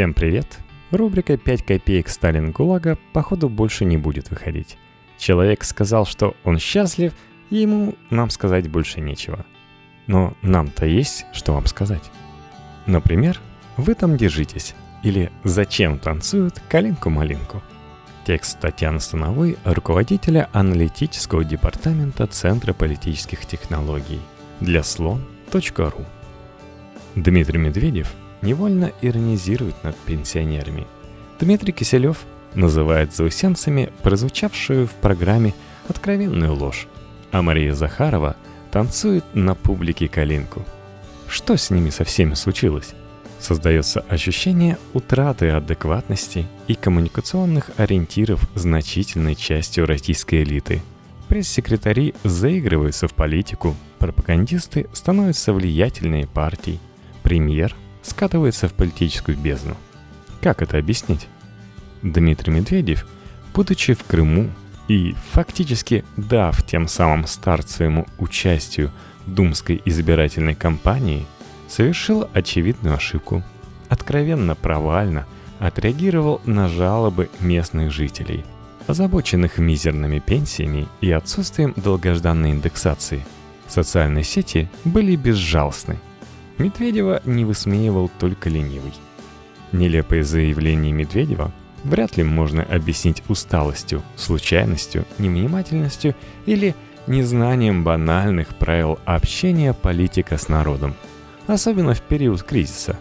Всем привет! Рубрика «5 копеек Сталин ГУЛАГа» походу больше не будет выходить. Человек сказал, что он счастлив, и ему нам сказать больше нечего. Но нам-то есть, что вам сказать. Например, «Вы там держитесь» или «Зачем танцуют калинку-малинку?» Текст Татьяны Становой, руководителя аналитического департамента Центра политических технологий для слон.ру. Дмитрий Медведев – невольно иронизирует над пенсионерами. Дмитрий Киселев называет заусенцами прозвучавшую в программе откровенную ложь, а Мария Захарова танцует на публике калинку. Что с ними со всеми случилось? Создается ощущение утраты адекватности и коммуникационных ориентиров значительной частью российской элиты. Пресс-секретари заигрываются в политику, пропагандисты становятся влиятельной партией, премьер скатывается в политическую бездну. Как это объяснить? Дмитрий Медведев, будучи в Крыму и фактически дав тем самым старт своему участию в думской избирательной кампании, совершил очевидную ошибку. Откровенно провально отреагировал на жалобы местных жителей, озабоченных мизерными пенсиями и отсутствием долгожданной индексации. Социальные сети были безжалостны – Медведева не высмеивал только ленивый. Нелепые заявления Медведева вряд ли можно объяснить усталостью, случайностью, невнимательностью или незнанием банальных правил общения политика с народом, особенно в период кризиса.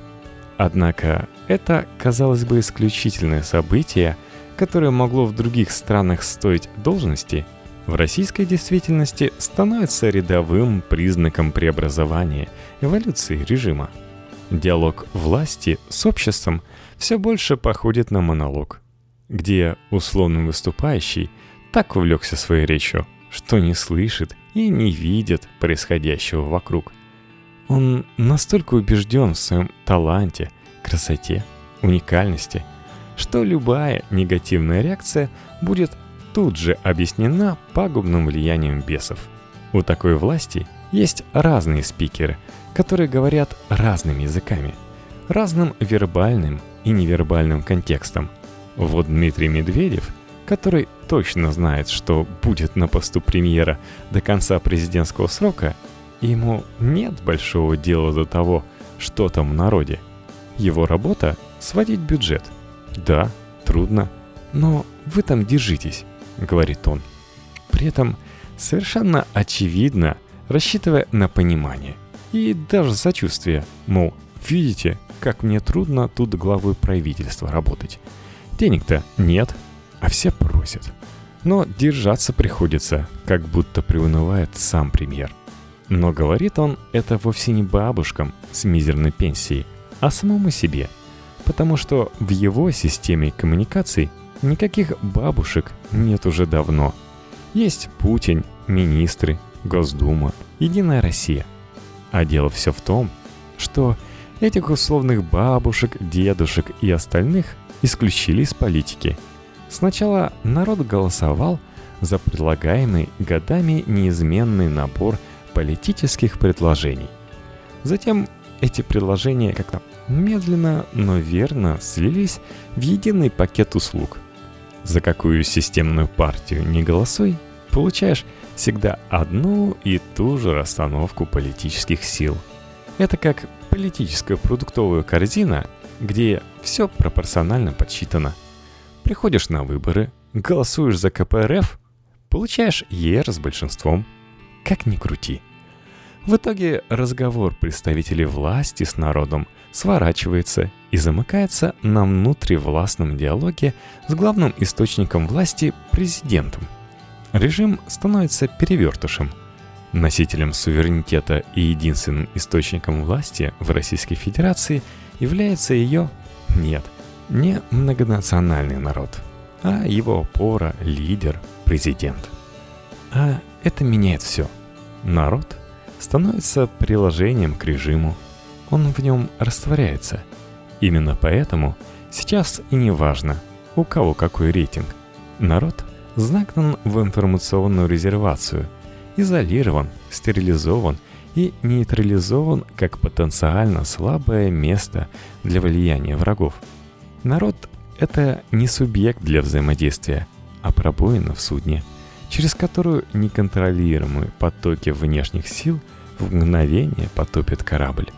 Однако это, казалось бы, исключительное событие, которое могло в других странах стоить должности – в российской действительности становится рядовым признаком преобразования, эволюции режима. Диалог власти с обществом все больше походит на монолог, где условный выступающий так увлекся своей речью, что не слышит и не видит происходящего вокруг. Он настолько убежден в своем таланте, красоте, уникальности, что любая негативная реакция будет тут же объяснена пагубным влиянием бесов. У такой власти есть разные спикеры, которые говорят разными языками, разным вербальным и невербальным контекстом. Вот Дмитрий Медведев, который точно знает, что будет на посту премьера до конца президентского срока, ему нет большого дела до того, что там в народе. Его работа — сводить бюджет. Да, трудно, но вы там держитесь. — говорит он. При этом совершенно очевидно, рассчитывая на понимание и даже сочувствие, мол, видите, как мне трудно тут главой правительства работать. Денег-то нет, а все просят. Но держаться приходится, как будто приунывает сам премьер. Но говорит он это вовсе не бабушкам с мизерной пенсией, а самому себе. Потому что в его системе коммуникаций Никаких бабушек нет уже давно. Есть Путин, министры, Госдума, Единая Россия. А дело все в том, что этих условных бабушек, дедушек и остальных исключили из политики. Сначала народ голосовал за предлагаемый годами неизменный набор политических предложений. Затем эти предложения как-то медленно, но верно слились в единый пакет услуг – за какую системную партию не голосуй, получаешь всегда одну и ту же расстановку политических сил. Это как политическая продуктовая корзина, где все пропорционально подсчитано. Приходишь на выборы, голосуешь за КПРФ, получаешь ЕР с большинством. Как ни крути. В итоге разговор представителей власти с народом сворачивается и замыкается на внутривластном диалоге с главным источником власти – президентом. Режим становится перевертышем. Носителем суверенитета и единственным источником власти в Российской Федерации является ее, нет, не многонациональный народ, а его опора, лидер, президент. А это меняет все. Народ становится приложением к режиму, он в нем растворяется. Именно поэтому сейчас и не важно, у кого какой рейтинг. Народ загнан в информационную резервацию, изолирован, стерилизован и нейтрализован как потенциально слабое место для влияния врагов. Народ — это не субъект для взаимодействия, а пробоина в судне, через которую неконтролируемые потоки внешних сил в мгновение потопят корабль.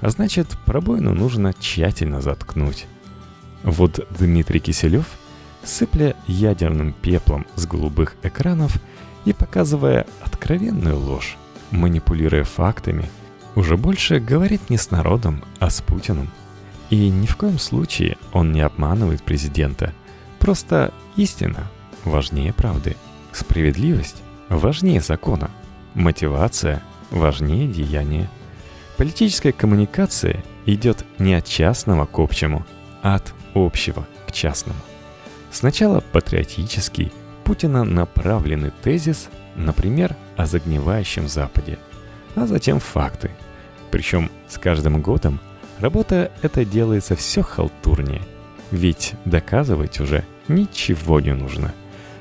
А значит, пробоину нужно тщательно заткнуть. Вот Дмитрий Киселев, сыпля ядерным пеплом с голубых экранов и показывая откровенную ложь, манипулируя фактами, уже больше говорит не с народом, а с Путиным. И ни в коем случае он не обманывает президента. Просто истина важнее правды. Справедливость важнее закона. Мотивация важнее деяния. Политическая коммуникация идет не от частного к общему, а от общего к частному. Сначала патриотический, Путина направленный тезис, например, о загнивающем Западе, а затем факты. Причем с каждым годом работа эта делается все халтурнее, ведь доказывать уже ничего не нужно.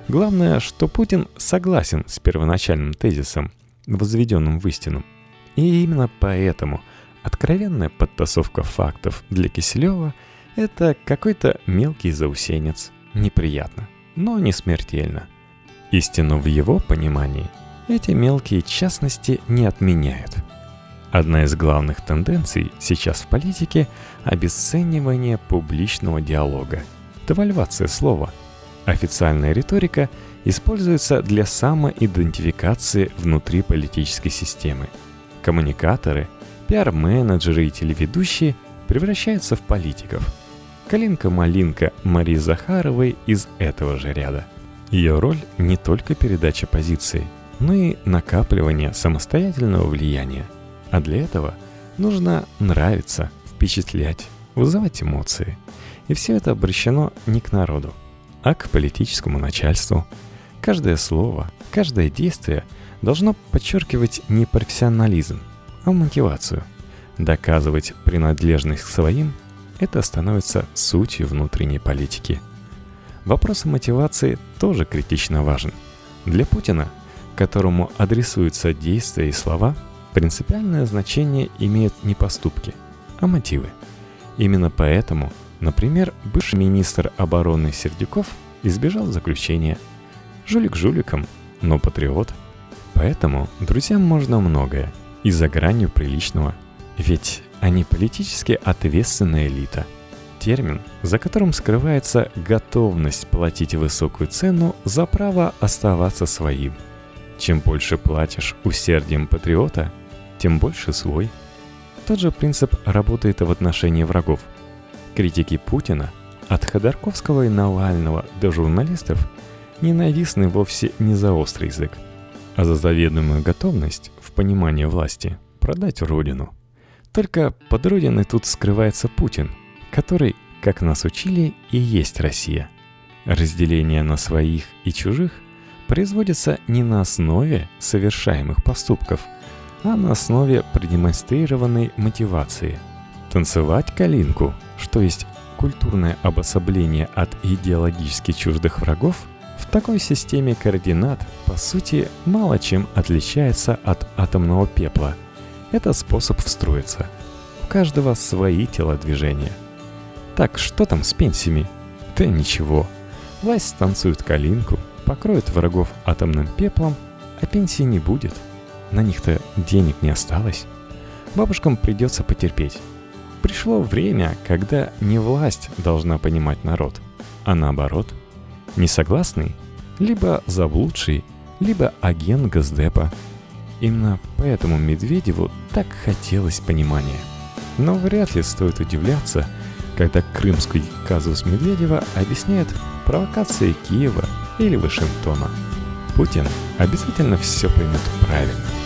Главное, что Путин согласен с первоначальным тезисом, возведенным в истину. И именно поэтому откровенная подтасовка фактов для Киселева – это какой-то мелкий заусенец. Неприятно, но не смертельно. Истину в его понимании эти мелкие частности не отменяют. Одна из главных тенденций сейчас в политике – обесценивание публичного диалога, девальвация слова. Официальная риторика используется для самоидентификации внутри политической системы. Коммуникаторы, пиар-менеджеры и телеведущие превращаются в политиков – Калинка-малинка Марии Захаровой из этого же ряда. Ее роль не только передача позиции, но и накапливание самостоятельного влияния. А для этого нужно нравиться, впечатлять, вызывать эмоции. И все это обращено не к народу, а к политическому начальству. Каждое слово, каждое действие должно подчеркивать не профессионализм, а мотивацию. Доказывать принадлежность к своим это становится сутью внутренней политики. Вопрос мотивации тоже критично важен. Для Путина, которому адресуются действия и слова, принципиальное значение имеют не поступки, а мотивы. Именно поэтому, например, бывший министр обороны Сердюков избежал заключения. Жулик жуликом, но патриот. Поэтому друзьям можно многое, и за гранью приличного. Ведь они политически ответственная элита. Термин, за которым скрывается готовность платить высокую цену за право оставаться своим. Чем больше платишь усердием патриота, тем больше свой. Тот же принцип работает и в отношении врагов. Критики Путина, от Ходорковского и Навального до журналистов, ненавистны вовсе не за острый язык, а за заведомую готовность в понимании власти продать родину – только под родиной тут скрывается Путин, который, как нас учили, и есть Россия. Разделение на своих и чужих производится не на основе совершаемых поступков, а на основе продемонстрированной мотивации. Танцевать калинку, что есть культурное обособление от идеологически чуждых врагов, в такой системе координат, по сути, мало чем отличается от атомного пепла – это способ встроиться. У каждого свои телодвижения. Так, что там с пенсиями? Да ничего. Власть танцует калинку, покроет врагов атомным пеплом, а пенсии не будет. На них-то денег не осталось. Бабушкам придется потерпеть. Пришло время, когда не власть должна понимать народ, а наоборот. Несогласный, либо заблудший, либо агент Госдепа – Именно поэтому Медведеву так хотелось понимания. Но вряд ли стоит удивляться, когда крымский казус Медведева объясняет провокации Киева или Вашингтона. Путин обязательно все поймет правильно.